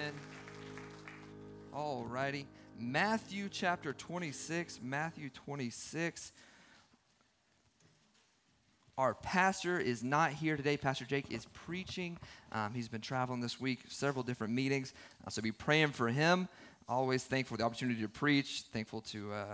Amen. All righty. Matthew chapter 26. Matthew 26. Our pastor is not here today. Pastor Jake is preaching. Um, he's been traveling this week, several different meetings. Uh, so be praying for him. Always thankful for the opportunity to preach. Thankful to uh,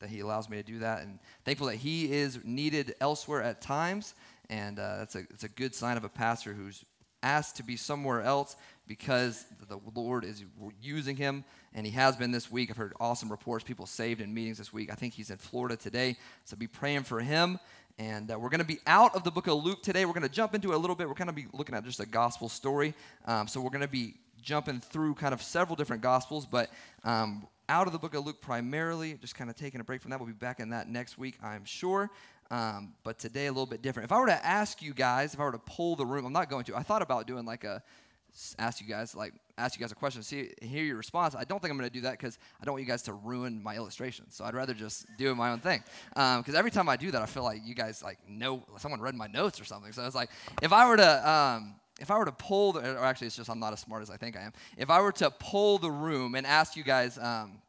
that he allows me to do that, and thankful that he is needed elsewhere at times. And uh, that's a it's a good sign of a pastor who's asked to be somewhere else because the Lord is using him, and he has been this week. I've heard awesome reports, people saved in meetings this week. I think he's in Florida today, so be praying for him. And uh, we're going to be out of the book of Luke today. We're going to jump into it a little bit. We're going to be looking at just a gospel story. Um, so we're going to be jumping through kind of several different gospels, but um, out of the book of Luke primarily, just kind of taking a break from that. We'll be back in that next week, I'm sure. Um, but today a little bit different. If I were to ask you guys, if I were to pull the room, I'm not going to. I thought about doing like a ask you guys like ask you guys a question, see hear your response. I don't think I'm going to do that because I don't want you guys to ruin my illustration. So I'd rather just do my own thing. Because um, every time I do that, I feel like you guys like know someone read my notes or something. So i was like if I were to um, if I were to pull the, or actually it's just I'm not as smart as I think I am. If I were to pull the room and ask you guys, um,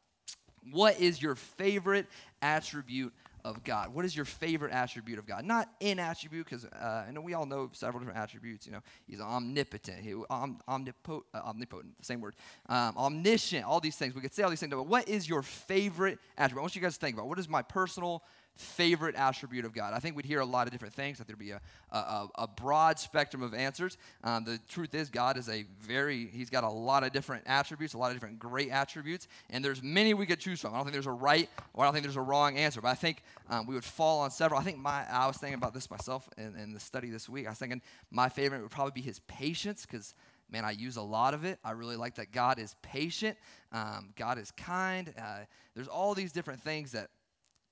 what is your favorite attribute of God? What is your favorite attribute of God? Not in attribute, because uh, I know we all know several different attributes. You know, He's omnipotent, he, om, omnipotent, uh, omnipotent, the same word, um, omniscient. All these things we could say all these things. But what is your favorite attribute? I want you guys to think about what is my personal favorite attribute of God? I think we'd hear a lot of different things. That there'd be a, a, a broad spectrum of answers. Um, the truth is, God is a very, he's got a lot of different attributes, a lot of different great attributes, and there's many we could choose from. I don't think there's a right or I don't think there's a wrong answer, but I think um, we would fall on several. I think my, I was thinking about this myself in, in the study this week. I was thinking my favorite would probably be his patience because man, I use a lot of it. I really like that God is patient, um, God is kind. Uh, there's all these different things that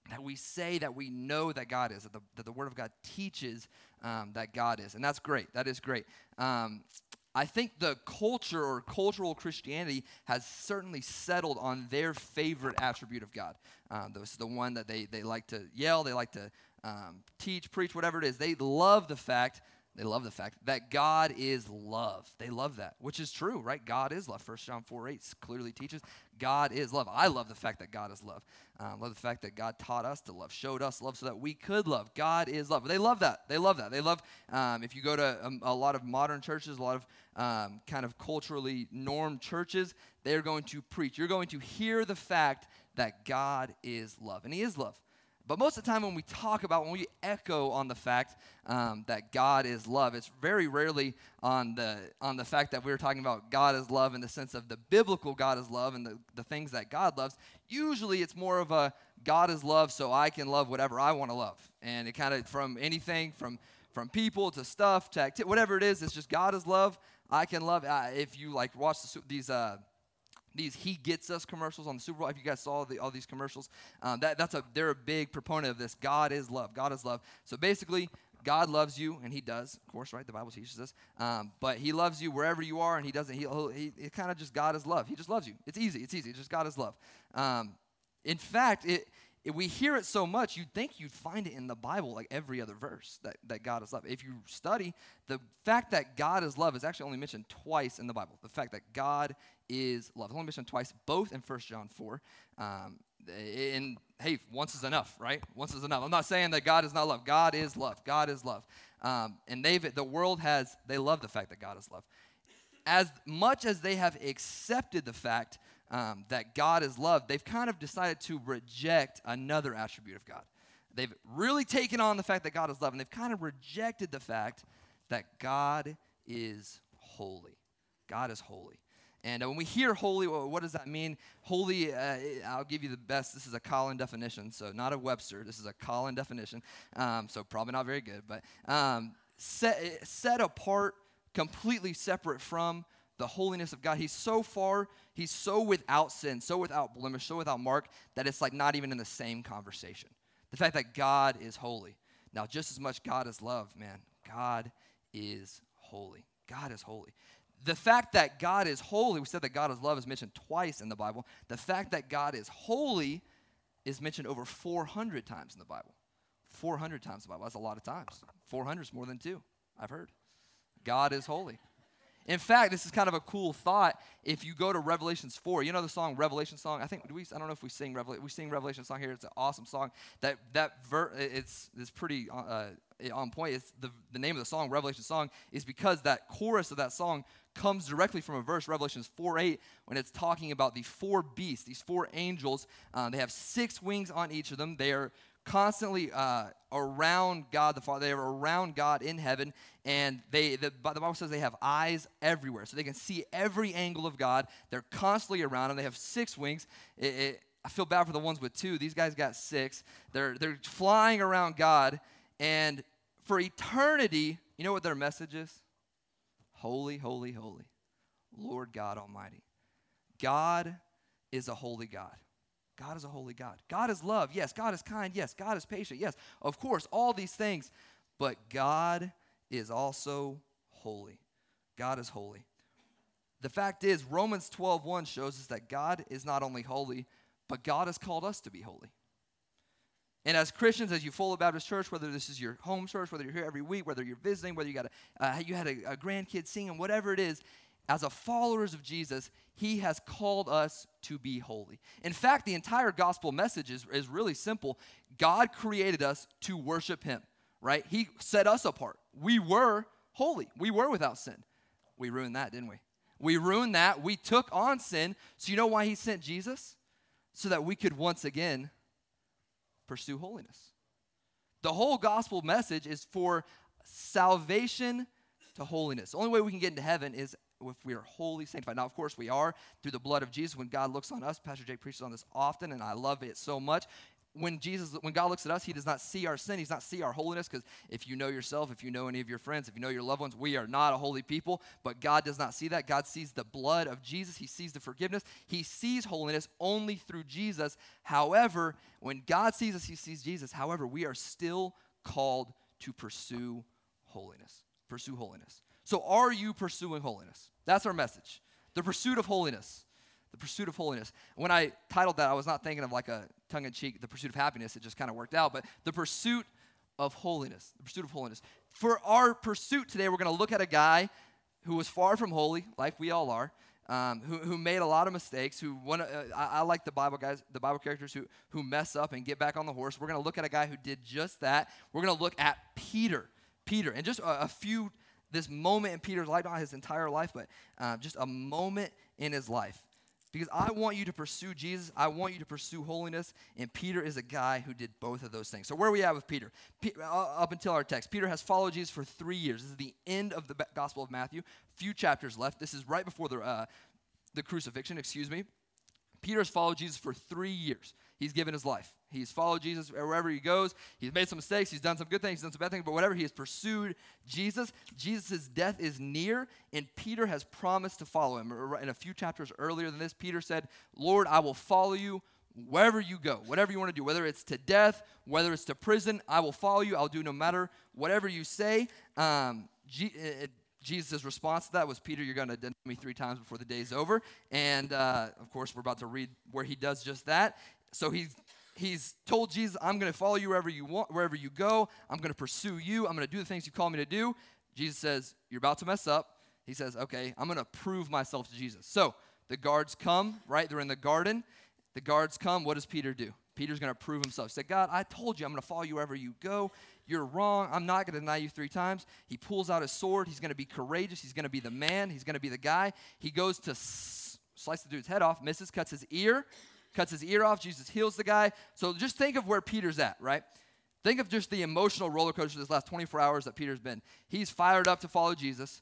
that we say that we know that God is, that the, that the Word of God teaches um, that God is. And that's great. That is great. Um, I think the culture or cultural Christianity has certainly settled on their favorite attribute of God. Um, this is the one that they, they like to yell, they like to um, teach, preach, whatever it is. They love the fact they love the fact that God is love. They love that, which is true, right? God is love. 1 John 4 8 clearly teaches God is love. I love the fact that God is love. Um, love the fact that God taught us to love, showed us love so that we could love. God is love. They love that. They love that. They love, um, if you go to a, um, a, lot of modern churches, a lot of um, kind of culturally normed churches, they're going to preach. You're going to hear the fact that God is love. And He is love. But most of the time, when we talk about, when we echo on the fact um, that God is love, it's very rarely on the, on the fact that we're talking about God is love in the sense of the biblical God is love and the, the things that God loves. Usually, it's more of a God is love, so I can love whatever I want to love. And it kind of, from anything, from, from people to stuff to activity, whatever it is, it's just God is love. I can love. Uh, if you like watch the, these, uh, these he gets us commercials on the super bowl. If you guys saw the, all these commercials um, that, that's a they're a big proponent of this. God is love. God is love. So basically god loves you and he does of course right? The bible teaches us um, but he loves you wherever you are and he doesn't he, he, he kind of just god is love. He just loves you. It's easy. It's easy. It's just god is love. Um, in fact it, we hear it so much, you'd think you'd find it in the Bible, like every other verse, that, that God is love. If you study, the fact that God is love is actually only mentioned twice in the Bible. The fact that God is love. It's only mentioned twice, both in 1 John 4. Um, and hey, once is enough, right? Once is enough. I'm not saying that God is not love. God is love. God is love. Um, and they've, the world has, they love the fact that God is love. As much as they have accepted the fact um, that God is love, they've kind of decided to reject another attribute of God. They've really taken on the fact that God is love, and they've kind of rejected the fact that God is holy. God is holy. And uh, when we hear holy, what does that mean? Holy, uh, I'll give you the best. This is a Collin definition, so not a Webster. This is a Collin definition, um, so probably not very good. But um, set, set apart, completely separate from the holiness of God. He's so far, he's so without sin, so without blemish, so without mark, that it's like not even in the same conversation. The fact that God is holy. Now, just as much God is love, man, God is holy. God is holy the fact that God is holy, we said that God is love is mentioned twice in the Bible. The fact that God is holy is mentioned over 400 times in the Bible. 400 times in the Bible. That's a lot of times. 400 is more than two, I've heard. God is holy. In fact, this is kind of a cool thought. If you go to Revelations 4, you know the song Revelation song? I think, we, I don't know if we sing Revelation, we sing Revelation song here. It's an awesome song. That, that ver, it's, it's pretty uh, on point. It's the, the name of the song, Revelation song, is because that chorus of that song comes directly from a verse, Revelations 4 8, when it's talking about the four beasts, these four angels. Uh, they have six wings on each of them. They are constantly uh, around God the Father. They are around God in heaven, and they the, the, Bible says they have eyes everywhere, so they can see every angle of God. They're constantly around Him. They have six wings. It, it, I feel bad for the ones with two. These guys got six. They're they're flying around God, and for eternity, you know what their message is? Holy, holy, holy, Lord God Almighty. God is a holy God. God is a holy God. God is love. Yes. God is kind. Yes. God is patient. Yes. Of course, all these things. But God is also holy. God is holy. The fact is, Romans 12 1 shows us that God is not only holy, but God has called us to be holy. And as Christians, as you follow Baptist Church, whether this is your home church, whether you're here every week, whether you're visiting, whether you got a, uh, you had a, a grandkid singing, whatever it is, as a followers of Jesus, he has called us to be holy. In fact, the entire gospel message is, is really simple. God created us to worship him, right? He set us apart. We were holy, we were without sin. We ruined that, didn't we? We ruined that. We took on sin. So, you know why he sent Jesus? So that we could once again pursue holiness. The whole gospel message is for salvation to holiness. The only way we can get into heaven is if we are wholly sanctified. Now, of course, we are through the blood of Jesus. When God looks on us, Pastor Jake preaches on this often, and I love it so much. When Jesus, when God looks at us, He does not see our sin. He does not see our holiness. Because if you know yourself, if you know any of your friends, if you know your loved ones, we are not a holy people. But God does not see that. God sees the blood of Jesus. He sees the forgiveness. He sees holiness only through Jesus. However, when God sees us, He sees Jesus. However, we are still called to pursue holiness. Pursue holiness. So, are you pursuing holiness? That's our message. The pursuit of holiness. The pursuit of holiness. When I titled that, I was not thinking of like a tongue in cheek, the pursuit of happiness. It just kind of worked out. But the pursuit of holiness. The pursuit of holiness. For our pursuit today, we're going to look at a guy who was far from holy, like we all are. Um, who, who made a lot of mistakes, who one, uh, I, I, like the Bible guys, the Bible characters who, who mess up and get back on the horse. We're going to look at a guy who did just that. We're going to look at Peter. Peter, and just a, a few this moment in Peter's life, not his entire life, but uh, just a moment in his life. Because I want you to pursue Jesus. I want you to pursue holiness. And Peter is a guy who did both of those things. So, where are we at with Peter? Uh, up until our text, Peter has followed Jesus for three years. This is the end of the Gospel of Matthew. Few chapters left. This is right before the, uh, the crucifixion, excuse me. Peter has followed Jesus for three years. He's given his life. He's followed Jesus wherever he goes. He's made some mistakes. He's done some good things. He's done some bad things. But whatever, he has pursued Jesus. Jesus' death is near, and Peter has promised to follow him. In a few chapters earlier than this, Peter said, Lord, I will follow you wherever you go, whatever you want to do, whether it's to death, whether it's to prison, I will follow you. I'll do no matter whatever you say. Um, G- it, Jesus' response to that was, Peter, you're going to deny me three times before the day's over. And uh, of course, we're about to read where he does just that. So he's he's told Jesus, I'm going to follow you wherever you want, wherever you go. I'm going to pursue you. I'm going to do the things you call me to do. Jesus says, You're about to mess up. He says, Okay, I'm going to prove myself to Jesus. So the guards come, right? They're in the garden. The guards come. What does Peter do? Peter's going to prove himself. He said, God, I told you I'm going to follow you wherever you go. You're wrong. I'm not going to deny you three times. He pulls out his sword. He's going to be courageous. He's going to be the man. He's going to be the guy. He goes to slice the dude's head off, misses, cuts his ear cuts his ear off. Jesus heals the guy. So just think of where Peter's at, right? Think of just the emotional roller coaster this last 24 hours that Peter's been. He's fired up to follow Jesus.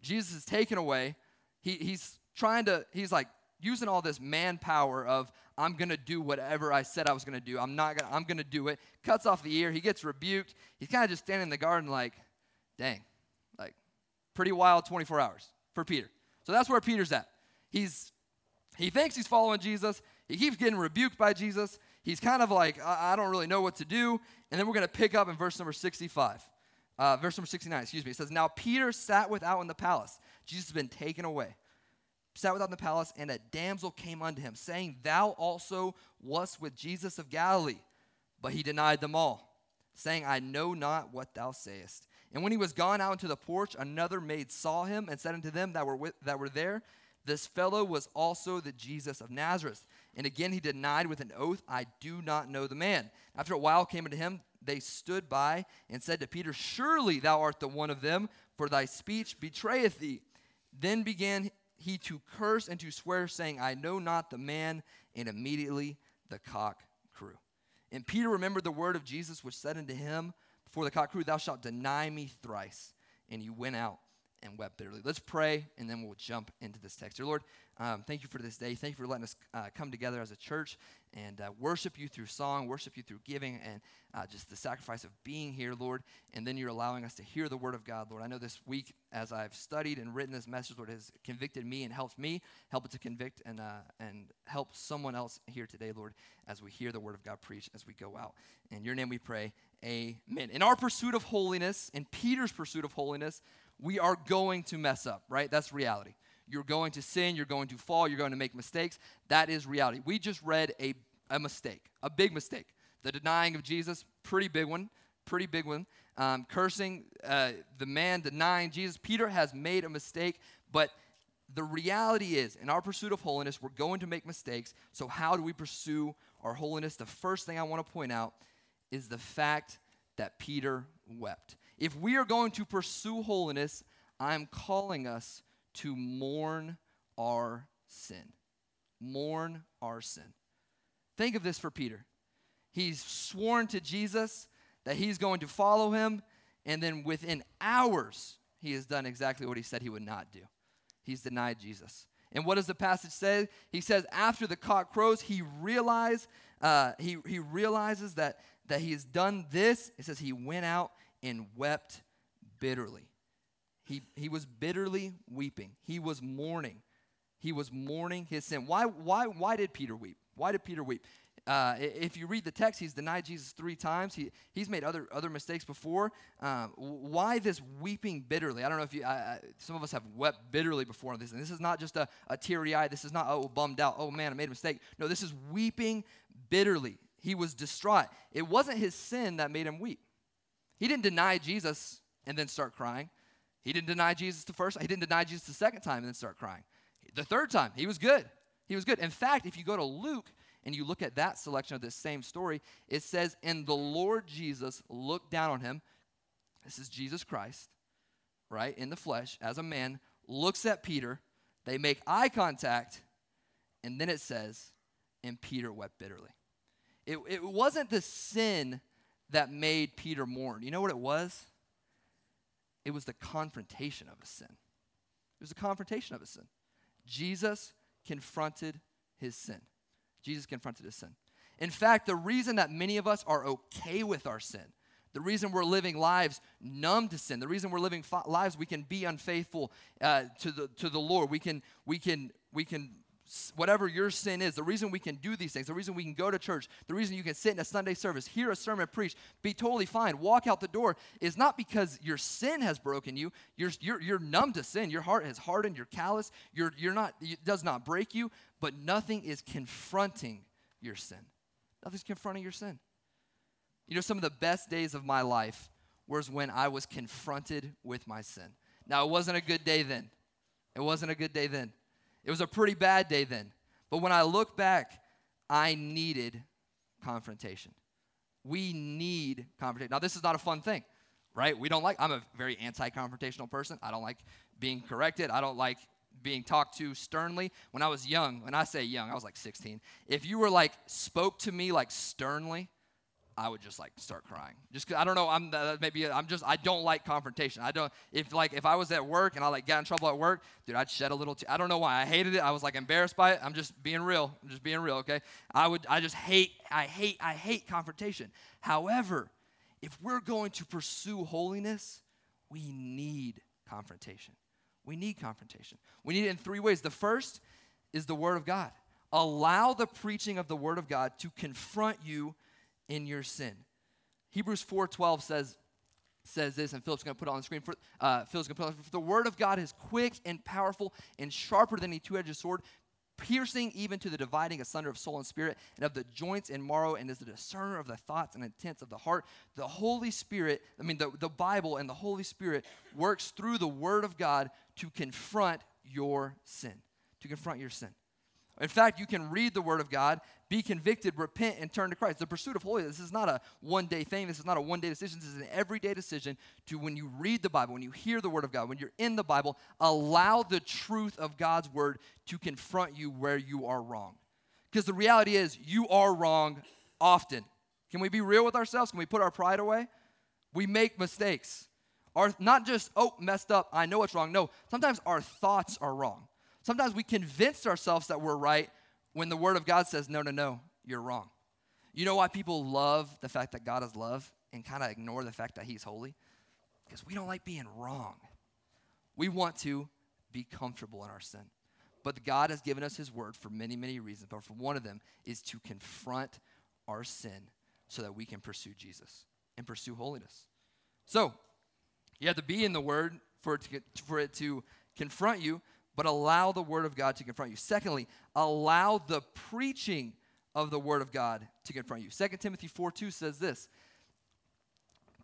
Jesus is taken away. He, he's trying to, he's like using all this manpower of, I'm going to do whatever I said I was going to do. I'm not going to, I'm going to do it. Cuts off the ear. He gets rebuked. He's kind of just standing in the garden like, dang, like pretty wild 24 hours for Peter. So that's where Peter's at. He's, he thinks he's following Jesus. He keeps getting rebuked by Jesus. He's kind of like, I, I don't really know what to do. And then we're going to pick up in verse number 65. Uh, verse number 69, excuse me. It says, Now Peter sat without in the palace. Jesus has been taken away. Sat without in the palace, and a damsel came unto him, saying, Thou also wast with Jesus of Galilee. But he denied them all, saying, I know not what thou sayest. And when he was gone out into the porch, another maid saw him and said unto them that were, with, that were there, This fellow was also the Jesus of Nazareth. And again he denied with an oath, I do not know the man. After a while came unto him, they stood by and said to Peter, Surely thou art the one of them, for thy speech betrayeth thee. Then began he to curse and to swear, saying, I know not the man. And immediately the cock crew. And Peter remembered the word of Jesus, which said unto him, Before the cock crew, thou shalt deny me thrice. And he went out and wept bitterly. Let's pray, and then we'll jump into this text. Dear Lord, um, thank you for this day. Thank you for letting us uh, come together as a church and uh, worship you through song, worship you through giving, and uh, just the sacrifice of being here, Lord. And then you're allowing us to hear the word of God, Lord. I know this week, as I've studied and written this message, Lord, has convicted me and helped me, help it to convict and, uh, and help someone else here today, Lord, as we hear the word of God preached as we go out. In your name we pray, amen. In our pursuit of holiness, in Peter's pursuit of holiness, we are going to mess up, right? That's reality. You're going to sin, you're going to fall, you're going to make mistakes. That is reality. We just read a, a mistake, a big mistake. The denying of Jesus, pretty big one, pretty big one. Um, cursing uh, the man, denying Jesus. Peter has made a mistake, but the reality is, in our pursuit of holiness, we're going to make mistakes. So, how do we pursue our holiness? The first thing I want to point out is the fact that Peter wept. If we are going to pursue holiness, I'm calling us to mourn our sin. Mourn our sin. Think of this for Peter. He's sworn to Jesus that he's going to follow him, and then within hours, he has done exactly what he said he would not do. He's denied Jesus. And what does the passage say? He says, after the cock crows, he realized, uh, he, he realizes that, that he has done this. It says he went out and wept bitterly. He, he was bitterly weeping. He was mourning. He was mourning his sin. Why, why, why did Peter weep? Why did Peter weep? Uh, if you read the text, he's denied Jesus three times. He, he's made other, other mistakes before. Um, why this weeping bitterly? I don't know if you, I, I, some of us have wept bitterly before this. And this is not just a, a teary eye. This is not, oh, bummed out. Oh, man, I made a mistake. No, this is weeping bitterly. He was distraught. It wasn't his sin that made him weep. He didn't deny Jesus and then start crying. He didn't deny Jesus the first. He didn't deny Jesus the second time and then start crying. The third time, he was good. He was good. In fact, if you go to Luke and you look at that selection of this same story, it says, "And the Lord Jesus looked down on him." This is Jesus Christ, right, in the flesh as a man, looks at Peter. They make eye contact, and then it says, "And Peter wept bitterly." It, it wasn't the sin that made Peter mourn. You know what it was? It was the confrontation of a sin. It was the confrontation of a sin. Jesus confronted his sin. Jesus confronted his sin. In fact, the reason that many of us are okay with our sin, the reason we're living lives numb to sin, the reason we're living lives we can be unfaithful uh, to the to the Lord, we can we can we can whatever your sin is, the reason we can do these things, the reason we can go to church, the reason you can sit in a Sunday service, hear a sermon preached, be totally fine, walk out the door, is not because your sin has broken you. You're, you're, you're numb to sin. Your heart has hardened. You're callous. You're, you're not, it does not break you, but nothing is confronting your sin. Nothing's confronting your sin. You know, some of the best days of my life was when I was confronted with my sin. Now, it wasn't a good day then. It wasn't a good day then. It was a pretty bad day then. But when I look back, I needed confrontation. We need confrontation. Now, this is not a fun thing, right? We don't like, I'm a very anti confrontational person. I don't like being corrected. I don't like being talked to sternly. When I was young, when I say young, I was like 16. If you were like, spoke to me like sternly, I would just like start crying. Just cause I don't know. I'm uh, maybe I'm just I don't like confrontation. I don't if like if I was at work and I like got in trouble at work, dude, I'd shed a little. Te- I don't know why I hated it. I was like embarrassed by it. I'm just being real. I'm just being real. Okay. I would. I just hate. I hate. I hate confrontation. However, if we're going to pursue holiness, we need confrontation. We need confrontation. We need it in three ways. The first is the Word of God. Allow the preaching of the Word of God to confront you in your sin. Hebrews 4:12 says says this, and Philip's going to put it on the screen. For, uh, Philip's going to put on, for the word of God is quick and powerful and sharper than a two-edged sword, piercing even to the dividing asunder of soul and spirit, and of the joints and marrow, and is the discerner of the thoughts and intents of the heart. The Holy Spirit, I mean, the, the Bible and the Holy Spirit works through the Word of God to confront your sin, to confront your sin. In fact, you can read the Word of God, be convicted, repent, and turn to Christ. The pursuit of holiness this is not a one day thing. This is not a one day decision. This is an everyday decision to when you read the Bible, when you hear the Word of God, when you're in the Bible, allow the truth of God's Word to confront you where you are wrong. Because the reality is, you are wrong often. Can we be real with ourselves? Can we put our pride away? We make mistakes. Our, not just, oh, messed up, I know what's wrong. No, sometimes our thoughts are wrong. Sometimes we convince ourselves that we're right when the Word of God says, no, no, no, you're wrong. You know why people love the fact that God is love and kind of ignore the fact that He's holy? Because we don't like being wrong. We want to be comfortable in our sin. But God has given us His Word for many, many reasons. But for one of them is to confront our sin so that we can pursue Jesus and pursue holiness. So, you have to be in the Word for it to, for it to confront you, but allow the word of God to confront you. Secondly, allow the preaching of the word of God to confront you. 2 Timothy 4 2 says this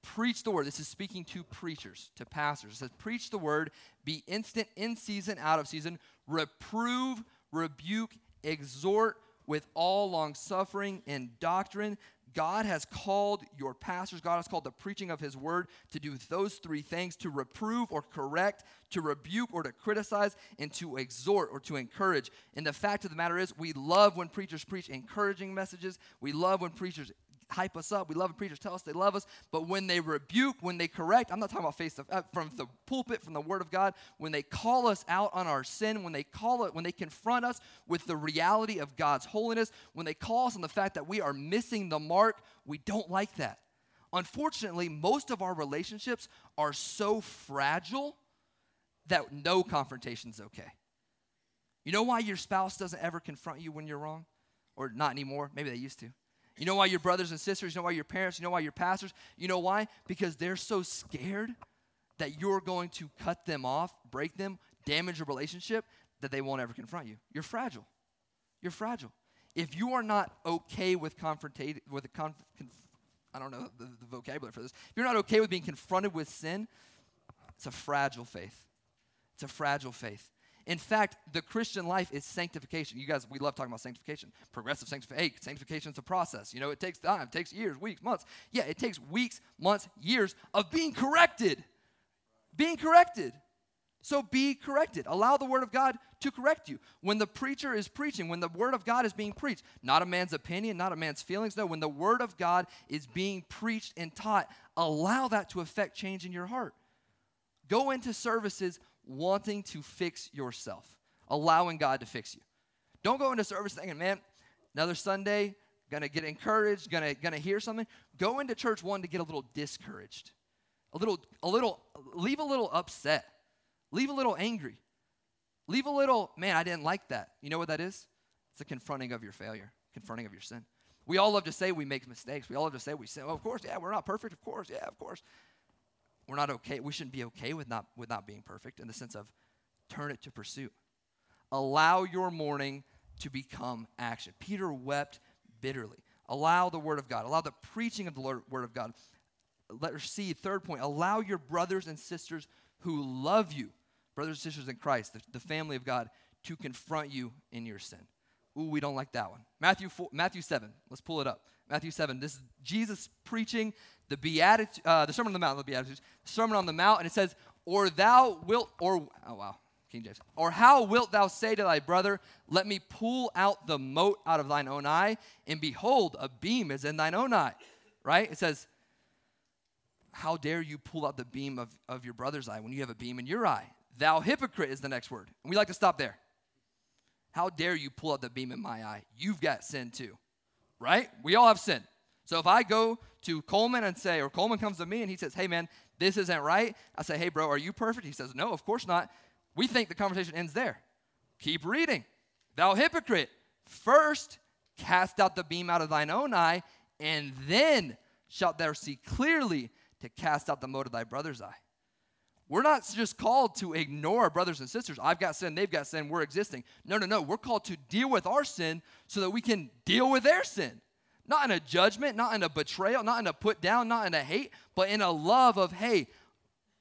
Preach the word. This is speaking to preachers, to pastors. It says, Preach the word, be instant in season, out of season, reprove, rebuke, exhort with all long suffering and doctrine. God has called your pastors, God has called the preaching of His word to do those three things to reprove or correct, to rebuke or to criticize, and to exhort or to encourage. And the fact of the matter is, we love when preachers preach encouraging messages. We love when preachers hype us up. We love preachers tell us they love us. But when they rebuke, when they correct, I'm not talking about face to, uh, from the pulpit, from the Word of God. When they call us out on our sin, when they call it, when they confront us with the reality of God's holiness, when they call us on the fact that we are missing the mark, we don't like that. Unfortunately, most of our relationships are so fragile that no confrontation is okay. You know why your spouse doesn't ever confront you when you're wrong? Or not anymore? Maybe they used to. You know why your brothers and sisters, you know why your parents, you know why your pastors, you know why? Because they're so scared that you're going to cut them off, break them, damage a relationship that they won't ever confront you. You're fragile. You're fragile. If you are not okay with confrontation, with a conf, conf, I don't know the, the vocabulary for this. If you're not okay with being confronted with sin, it's a fragile faith. It's a fragile faith. In fact, the Christian life is sanctification. You guys, we love talking about sanctification. Progressive sanctification. Hey, sanctification is a process. You know, it takes time, it takes years, weeks, months. Yeah, it takes weeks, months, years of being corrected. Being corrected. So be corrected. Allow the word of God to correct you. When the preacher is preaching, when the word of God is being preached, not a man's opinion, not a man's feelings, no, when the word of God is being preached and taught, allow that to affect change in your heart. Go into services wanting to fix yourself, allowing God to fix you. Don't go into service thinking, man, another Sunday, gonna get encouraged, gonna, gonna hear something. Go into church one to get a little discouraged, a little, a little, leave a little upset, leave a little angry, leave a little, man, I didn't like that. You know what that is? It's a confronting of your failure, confronting of your sin. We all love to say we make mistakes. We all love to say we sin. Well, of course, yeah, we're not perfect. Of course, yeah, of course we're not okay. We shouldn't be okay with not, with not being perfect in the sense of turn it to pursuit. Allow your mourning to become action. Peter wept bitterly. Allow the word of God, allow the preaching of the Lord, word of God. Let us see, third point, allow your brothers and sisters who love you, brothers and sisters in Christ, the, the family of God, to confront you in your sin. Ooh, we don't like that one. Matthew 4, Matthew 7, let's pull it up. Matthew 7, this is Jesus preaching the Beatitude, uh, the Sermon on the Mount, the Beatitudes, Sermon on the Mount, and it says, Or thou wilt, or, oh wow, King James, or how wilt thou say to thy brother, Let me pull out the mote out of thine own eye, and behold, a beam is in thine own eye, right? It says, How dare you pull out the beam of, of your brother's eye when you have a beam in your eye? Thou hypocrite is the next word. And we like to stop there. How dare you pull out the beam in my eye? You've got sin too, right? We all have sin. So if I go to Coleman and say, or Coleman comes to me and he says, hey man, this isn't right, I say, hey bro, are you perfect? He says, no, of course not. We think the conversation ends there. Keep reading. Thou hypocrite, first cast out the beam out of thine own eye, and then shalt thou see clearly to cast out the mote of thy brother's eye. We're not just called to ignore our brothers and sisters. I've got sin, they've got sin, we're existing. No, no, no. We're called to deal with our sin so that we can deal with their sin. Not in a judgment, not in a betrayal, not in a put down, not in a hate, but in a love of, hey,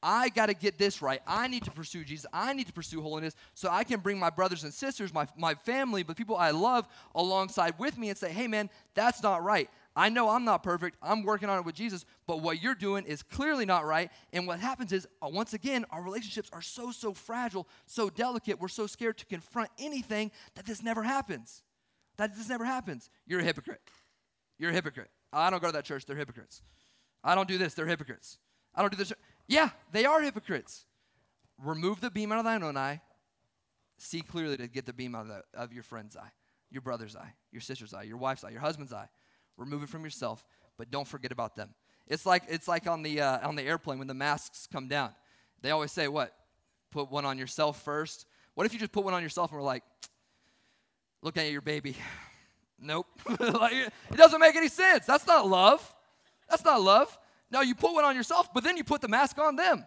I got to get this right. I need to pursue Jesus. I need to pursue holiness so I can bring my brothers and sisters, my, my family, the people I love alongside with me and say, hey, man, that's not right. I know I'm not perfect. I'm working on it with Jesus, but what you're doing is clearly not right. And what happens is, uh, once again, our relationships are so, so fragile, so delicate. We're so scared to confront anything that this never happens. That this never happens. You're a hypocrite. You're a hypocrite. I don't go to that church. They're hypocrites. I don't do this. They're hypocrites. I don't do this. Yeah, they are hypocrites. Remove the beam out of thine own eye. See clearly to get the beam out of, the, of your friend's eye, your brother's eye, your sister's eye, your wife's eye, your husband's eye remove it from yourself, but don't forget about them. It's like it's like on the uh, on the airplane when the masks come down. They always say what? Put one on yourself first. What if you just put one on yourself and we're like, looking at your baby. Nope. like, it doesn't make any sense. That's not love. That's not love. No, you put one on yourself, but then you put the mask on them.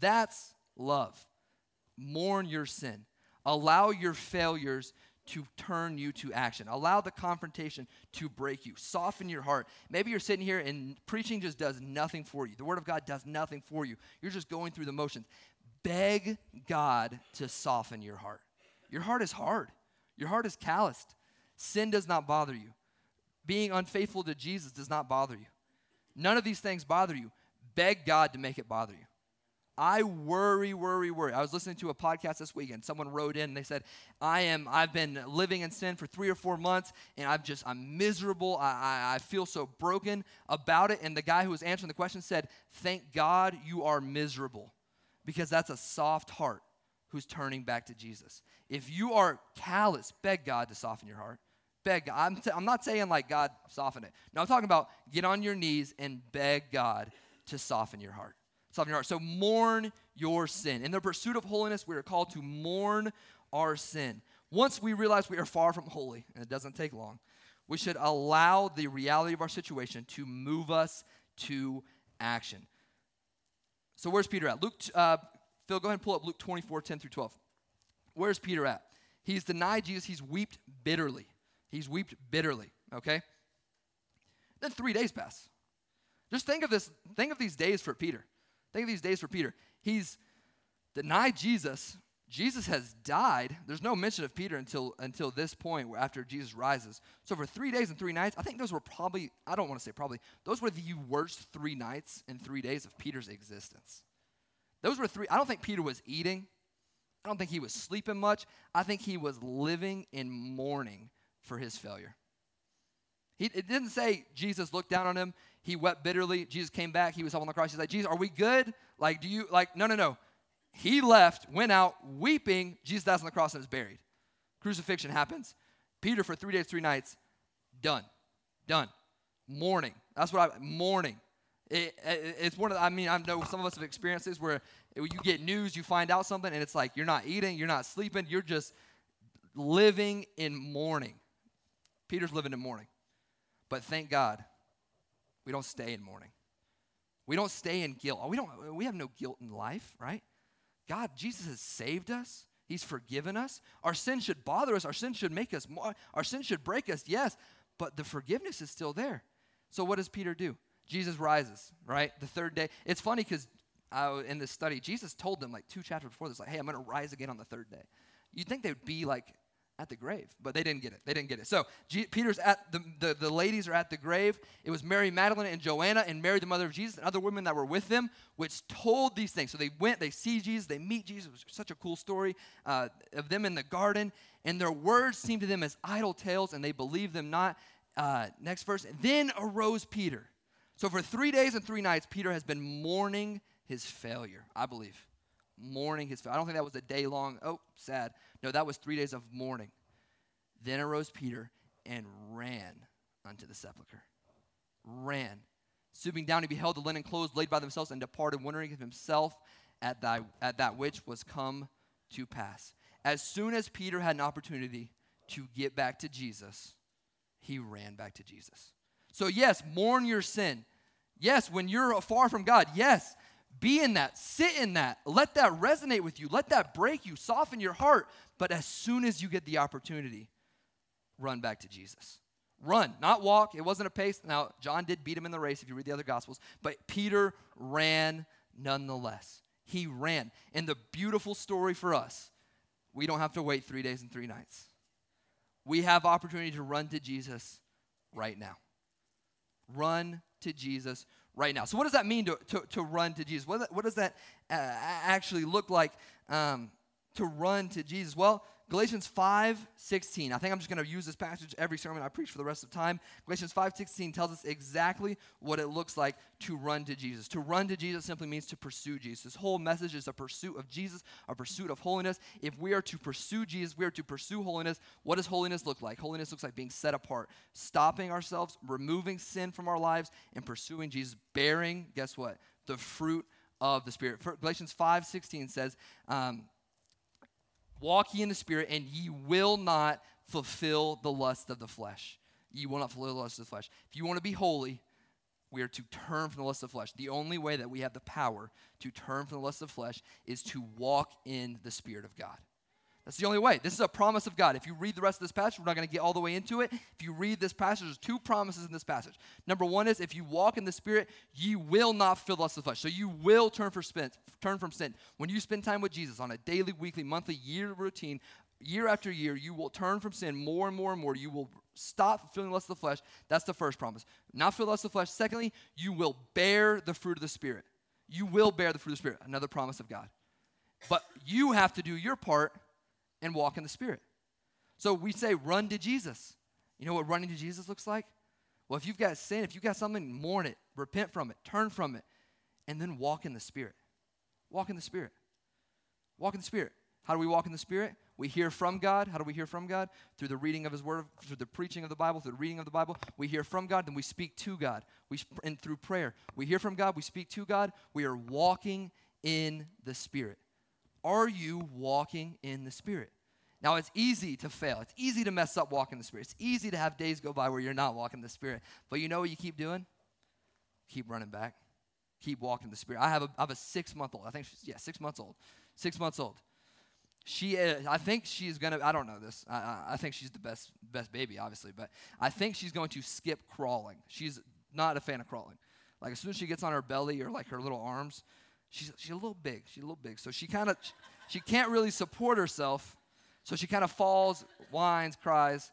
That's love. Mourn your sin. Allow your failures to turn you to action. Allow the confrontation to break you. Soften your heart. Maybe you're sitting here and preaching just does nothing for you. The Word of God does nothing for you. You're just going through the motions. Beg God to soften your heart. Your heart is hard, your heart is calloused. Sin does not bother you. Being unfaithful to Jesus does not bother you. None of these things bother you. Beg God to make it bother you. I worry, worry, worry. I was listening to a podcast this weekend. Someone wrote in and they said, I am, I've been living in sin for three or four months and I'm just, I'm miserable. I, I, I feel so broken about it. And the guy who was answering the question said, Thank God you are miserable because that's a soft heart who's turning back to Jesus. If you are callous, beg God to soften your heart. Beg God. I'm, t- I'm not saying like God soften it. No, I'm talking about get on your knees and beg God to soften your heart soften your heart. So mourn your sin. In the pursuit of holiness, we are called to mourn our sin. Once we realize we are far from holy, and it doesn't take long, we should allow the reality of our situation to move us to action. So where's Peter at? Luke, uh, Phil, go ahead and pull up Luke 24, 10 through 12. Where's Peter at? He's denied Jesus. He's wept bitterly. He's wept bitterly, okay? Then three days pass. Just think of this, think of these days for Peter. Think of these days for Peter. He's denied Jesus. Jesus has died. There's no mention of Peter until until this point where after Jesus rises. So for three days and three nights, I think those were probably, I don't want to say probably, those were the worst three nights and three days of Peter's existence. Those were three, I don't think Peter was eating. I don't think he was sleeping much. I think he was living in mourning for his failure. He, it didn't say Jesus looked down on him he wept bitterly. Jesus came back. He was up on the cross. He's like, Jesus, are we good? Like, do you, like, no, no, no. He left, went out weeping. Jesus dies on the cross and is buried. Crucifixion happens. Peter, for three days, three nights, done. Done. Mourning. That's what I, mourning. It, it, it's one of the, I mean, I know some of us have experienced this where you get news, you find out something, and it's like you're not eating, you're not sleeping, you're just living in mourning. Peter's living in mourning. But thank God we don't stay in mourning. We don't stay in guilt. We don't we have no guilt in life, right? God, Jesus has saved us. He's forgiven us. Our sin should bother us. Our sin should make us more, our sin should break us, yes, but the forgiveness is still there. So what does Peter do? Jesus rises, right? The third day. It's funny because uh, in this study, Jesus told them like two chapters before this, like, hey, I'm going to rise again on the third day. You'd think they'd be like at the grave, but they didn't get it. They didn't get it. So G- Peter's at the, the, the ladies are at the grave. It was Mary Magdalene and Joanna and Mary, the mother of Jesus, and other women that were with them, which told these things. So they went, they see Jesus, they meet Jesus. It was such a cool story uh, of them in the garden, and their words seemed to them as idle tales, and they believed them not. Uh, next verse. Then arose Peter. So for three days and three nights, Peter has been mourning his failure. I believe mourning his. I don't think that was a day long. Oh, sad. No, that was three days of mourning. Then arose Peter and ran unto the sepulchre. Ran. Stooping down, he beheld the linen clothes laid by themselves and departed, wondering of himself at, thy, at that which was come to pass. As soon as Peter had an opportunity to get back to Jesus, he ran back to Jesus. So, yes, mourn your sin. Yes, when you're far from God, yes, Be in that, sit in that, let that resonate with you, let that break you, soften your heart. But as soon as you get the opportunity, run back to Jesus. Run, not walk. It wasn't a pace. Now, John did beat him in the race if you read the other Gospels, but Peter ran nonetheless. He ran. And the beautiful story for us, we don't have to wait three days and three nights. We have opportunity to run to Jesus right now. Run to Jesus right now. So, what does that mean to, to, to run to Jesus? What, what does that uh, actually look like um, to run to Jesus? Well, Galatians 5 16. I think I'm just going to use this passage every sermon I preach for the rest of time. Galatians 5 16 tells us exactly what it looks like to run to Jesus. To run to Jesus simply means to pursue Jesus. This whole message is a pursuit of Jesus, a pursuit of holiness. If we are to pursue Jesus, we are to pursue holiness. What does holiness look like? Holiness looks like being set apart, stopping ourselves, removing sin from our lives, and pursuing Jesus, bearing, guess what? The fruit of the Spirit. Galatians 5 16 says, um, Walk ye in the Spirit, and ye will not fulfill the lust of the flesh. Ye will not fulfill the lust of the flesh. If you want to be holy, we are to turn from the lust of the flesh. The only way that we have the power to turn from the lust of the flesh is to walk in the Spirit of God. That's the only way. This is a promise of God. If you read the rest of this passage, we're not going to get all the way into it. If you read this passage, there's two promises in this passage. Number one is if you walk in the Spirit, you will not fill the lust the flesh. So you will turn, for spin, turn from sin. When you spend time with Jesus on a daily, weekly, monthly, year routine, year after year, you will turn from sin more and more and more. You will stop fulfilling the lust of the flesh. That's the first promise. Not fill lust of the flesh. Secondly, you will bear the fruit of the Spirit. You will bear the fruit of the Spirit. Another promise of God. But you have to do your part and walk in the Spirit. So we say, run to Jesus. You know what running to Jesus looks like? Well, if you've got sin, if you've got something, mourn it, repent from it, turn from it, and then walk in the Spirit. Walk in the Spirit. Walk in the Spirit. How do we walk in the Spirit? We hear from God. How do we hear from God? Through the reading of His Word, through the preaching of the Bible, through the reading of the Bible. We hear from God, then we speak to God. We and through prayer, we hear from God. We speak to God. We are walking in the Spirit. Are you walking in the Spirit? Now, it's easy to fail. It's easy to mess up walking the Spirit. It's easy to have days go by where you're not walking the Spirit. But you know what you keep doing? Keep running back. Keep walking the Spirit. I have a, I have a six month old. I think she's, yeah, six months old. Six months old. She, is, I think she's gonna. I don't know this. I, I, I think she's the best, best baby, obviously. But I think she's going to skip crawling. She's not a fan of crawling. Like as soon as she gets on her belly or like her little arms, she's she's a little big. She's a little big, so she kind of she can't really support herself so she kind of falls, whines, cries.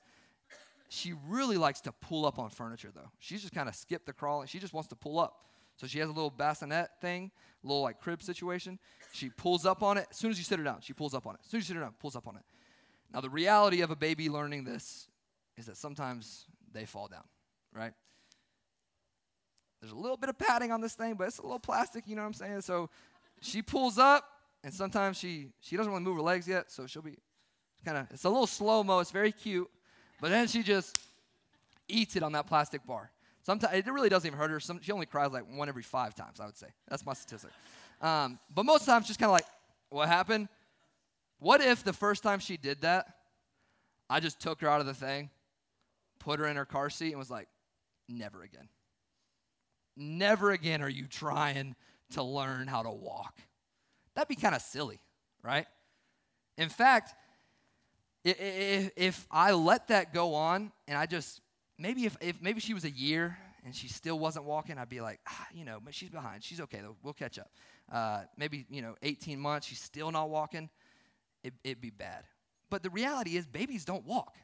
She really likes to pull up on furniture, though. She's just kind of skipped the crawling. She just wants to pull up. So she has a little bassinet thing, a little like crib situation. She pulls up on it. As soon as you sit her down, she pulls up on it. As soon as you sit her down, pulls up on it. Now, the reality of a baby learning this is that sometimes they fall down, right? There's a little bit of padding on this thing, but it's a little plastic, you know what I'm saying? So she pulls up, and sometimes she she doesn't really move her legs yet, so she'll be kind of, it's a little slow mo. It's very cute. But then she just eats it on that plastic bar. Sometimes it really doesn't even hurt her. Some, she only cries like one every five times, I would say. That's my statistic. Um, but most times, just kind of like, what happened? What if the first time she did that, I just took her out of the thing, put her in her car seat, and was like, never again. Never again are you trying to learn how to walk. That'd be kind of silly, right? In fact, if, if I let that go on and I just, maybe if, if maybe she was a year and she still wasn't walking, I'd be like, ah, you know, but she's behind. She's okay, though. We'll catch up. Uh, maybe, you know, 18 months, she's still not walking. It, it'd be bad. But the reality is, babies don't walk.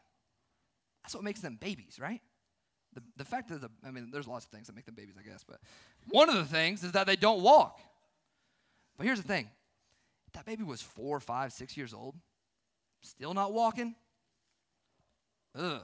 That's what makes them babies, right? The, the fact that, the, I mean, there's lots of things that make them babies, I guess, but one of the things is that they don't walk. But here's the thing that baby was four, five, six years old, Still not walking? Ugh.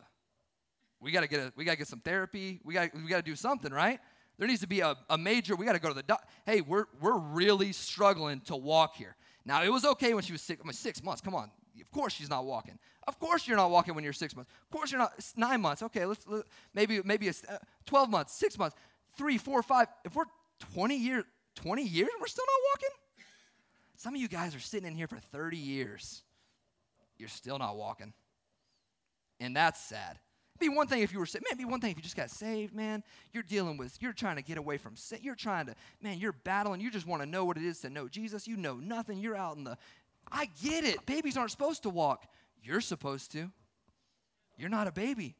We gotta get a, we gotta get some therapy. We got we gotta do something, right? There needs to be a, a major, we gotta go to the doc. Hey, we're we're really struggling to walk here. Now it was okay when she was six, I mean, six months. Come on. Of course she's not walking. Of course you're not walking when you're six months. Of course you're not nine months. Okay, let's let, maybe maybe a, uh, twelve months, six months, three, four, five. If we're twenty years, twenty years, we're still not walking. Some of you guys are sitting in here for thirty years you're still not walking. And that's sad. Be one thing if you were saved. Man, be one thing if you just got saved, man. You're dealing with, you're trying to get away from sin. You're trying to, man, you're battling. You just want to know what it is to know Jesus. You know nothing. You're out in the, I get it. Babies aren't supposed to walk. You're supposed to. You're not a baby.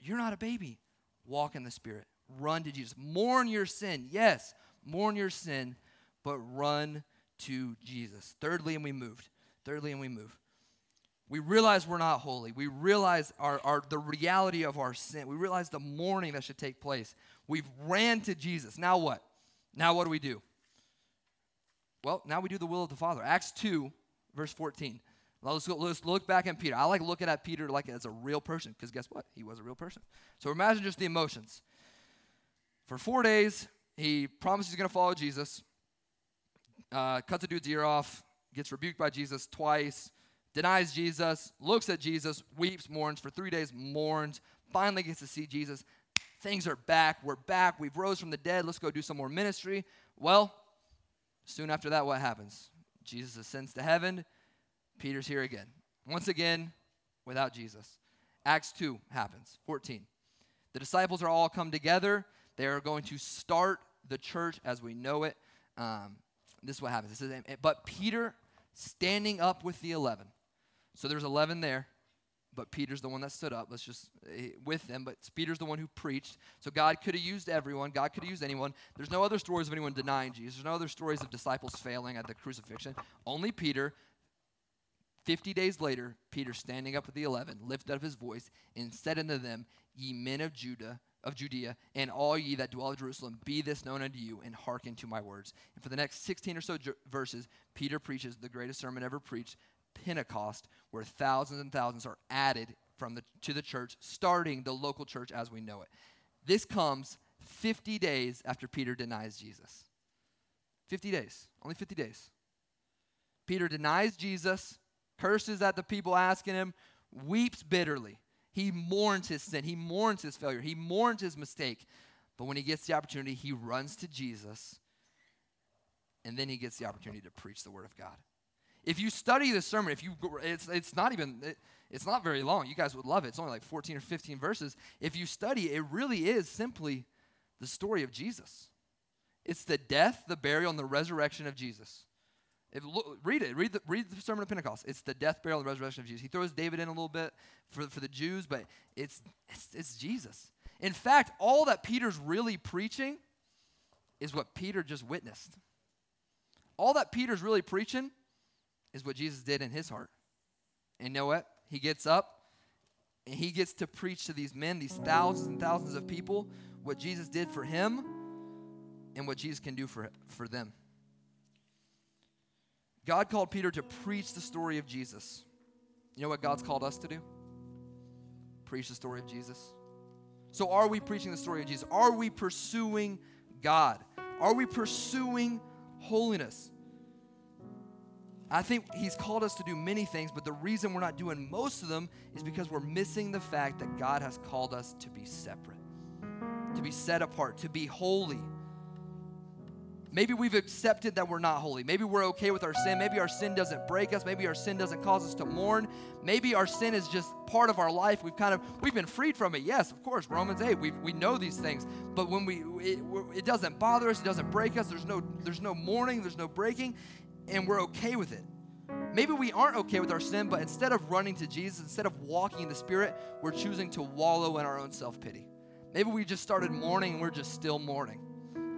You're not a baby. Walk in the Spirit. Run to Jesus. Mourn your sin. Yes, mourn your sin, but run to Jesus. Thirdly, and we moved. Thirdly, and we move. We realize we're not holy. We realize our, our, the reality of our sin. We realize the mourning that should take place. We've ran to Jesus. Now what? Now what do we do? Well, now we do the will of the Father. Acts 2, verse 14. Let's, let's look back at Peter. I like looking at Peter like as a real person because guess what? He was a real person. So imagine just the emotions. For four days, he promises he's going to follow Jesus, uh, cuts a dude's ear off, gets rebuked by Jesus twice, denies Jesus, looks at Jesus, weeps, mourns for three days, mourns, finally gets to see Jesus. Things are back. We're back. We've rose from the dead. Let's go do some more ministry. Well, soon after that, what happens? Jesus ascends to heaven. Peter's here again. Once again, without Jesus. Acts 2 happens, 14. The disciples are all come together. They are going to start the church as we know it. Um, this is what happens. Says, but Peter standing up with the 11. So there's 11 there, but Peter's the one that stood up. Let's just, eh, with them, but Peter's the one who preached. So God could have used everyone. God could have used anyone. There's no other stories of anyone denying Jesus. There's no other stories of disciples failing at the crucifixion. Only Peter. 50 days later, Peter standing up with the 11, lifted up his voice and said unto them, Ye men of Judah, of Judea, and all ye that dwell in Jerusalem, be this known unto you, and hearken to my words. And for the next 16 or so ju- verses, Peter preaches the greatest sermon ever preached, Pentecost, where thousands and thousands are added from the, to the church, starting the local church as we know it. This comes 50 days after Peter denies Jesus. 50 days, only 50 days. Peter denies Jesus, curses at the people asking him, weeps bitterly. He mourns his sin, he mourns his failure, he mourns his mistake. But when he gets the opportunity, he runs to Jesus, and then he gets the opportunity to preach the word of God. If you study this sermon, if you it's it's not even it, it's not very long. You guys would love it. It's only like 14 or 15 verses. If you study, it really is simply the story of Jesus. It's the death, the burial, and the resurrection of Jesus. Read it. Read the, read the Sermon of Pentecost. It's the death, burial, and resurrection of Jesus. He throws David in a little bit for, for the Jews, but it's, it's, it's Jesus. In fact, all that Peter's really preaching is what Peter just witnessed. All that Peter's really preaching is what Jesus did in his heart. And you know what? He gets up and he gets to preach to these men, these thousands and thousands of people, what Jesus did for him and what Jesus can do for, for them. God called Peter to preach the story of Jesus. You know what God's called us to do? Preach the story of Jesus. So, are we preaching the story of Jesus? Are we pursuing God? Are we pursuing holiness? I think he's called us to do many things, but the reason we're not doing most of them is because we're missing the fact that God has called us to be separate, to be set apart, to be holy. Maybe we've accepted that we're not holy. Maybe we're okay with our sin. Maybe our sin doesn't break us. Maybe our sin doesn't cause us to mourn. Maybe our sin is just part of our life. We've kind of we've been freed from it. Yes, of course, Romans 8. We, we know these things. But when we it, it doesn't bother us, it doesn't break us. There's no there's no mourning, there's no breaking and we're okay with it. Maybe we aren't okay with our sin, but instead of running to Jesus, instead of walking in the Spirit, we're choosing to wallow in our own self pity. Maybe we just started mourning and we're just still mourning.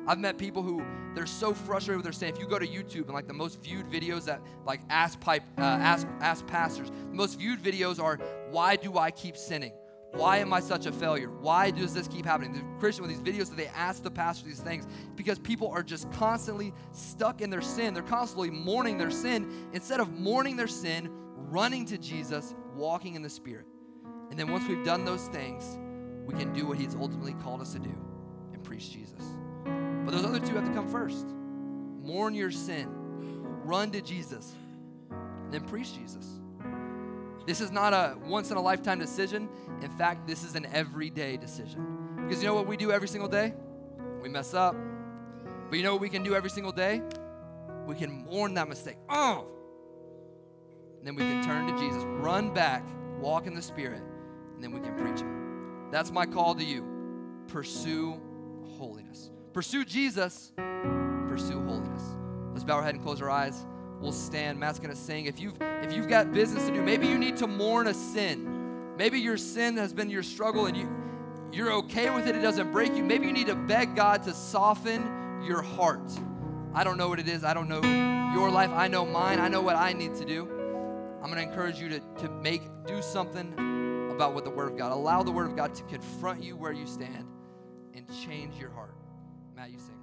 I've met people who they're so frustrated with their sin. If you go to YouTube and like the most viewed videos that like ask pipe uh, ask ask pastors, the most viewed videos are why do I keep sinning? Why am I such a failure? Why does this keep happening? The Christian with these videos that they ask the pastor these things because people are just constantly stuck in their sin. They're constantly mourning their sin instead of mourning their sin, running to Jesus, walking in the Spirit. And then once we've done those things, we can do what He's ultimately called us to do and preach Jesus. But those other two have to come first. Mourn your sin, run to Jesus, and then preach Jesus. This is not a once in a lifetime decision. In fact, this is an everyday decision. Because you know what we do every single day? We mess up. But you know what we can do every single day? We can mourn that mistake. Oh! And then we can turn to Jesus, run back, walk in the Spirit, and then we can preach them. That's my call to you. Pursue holiness. Pursue Jesus, pursue holiness. Let's bow our head and close our eyes. We'll stand. Matt's gonna sing. If you've if you've got business to do, maybe you need to mourn a sin. Maybe your sin has been your struggle and you you're okay with it, it doesn't break you. Maybe you need to beg God to soften your heart. I don't know what it is. I don't know your life. I know mine. I know what I need to do. I'm going to encourage you to, to make, do something about what the Word of God. Allow the Word of God to confront you where you stand and change your heart. Matt, you sing.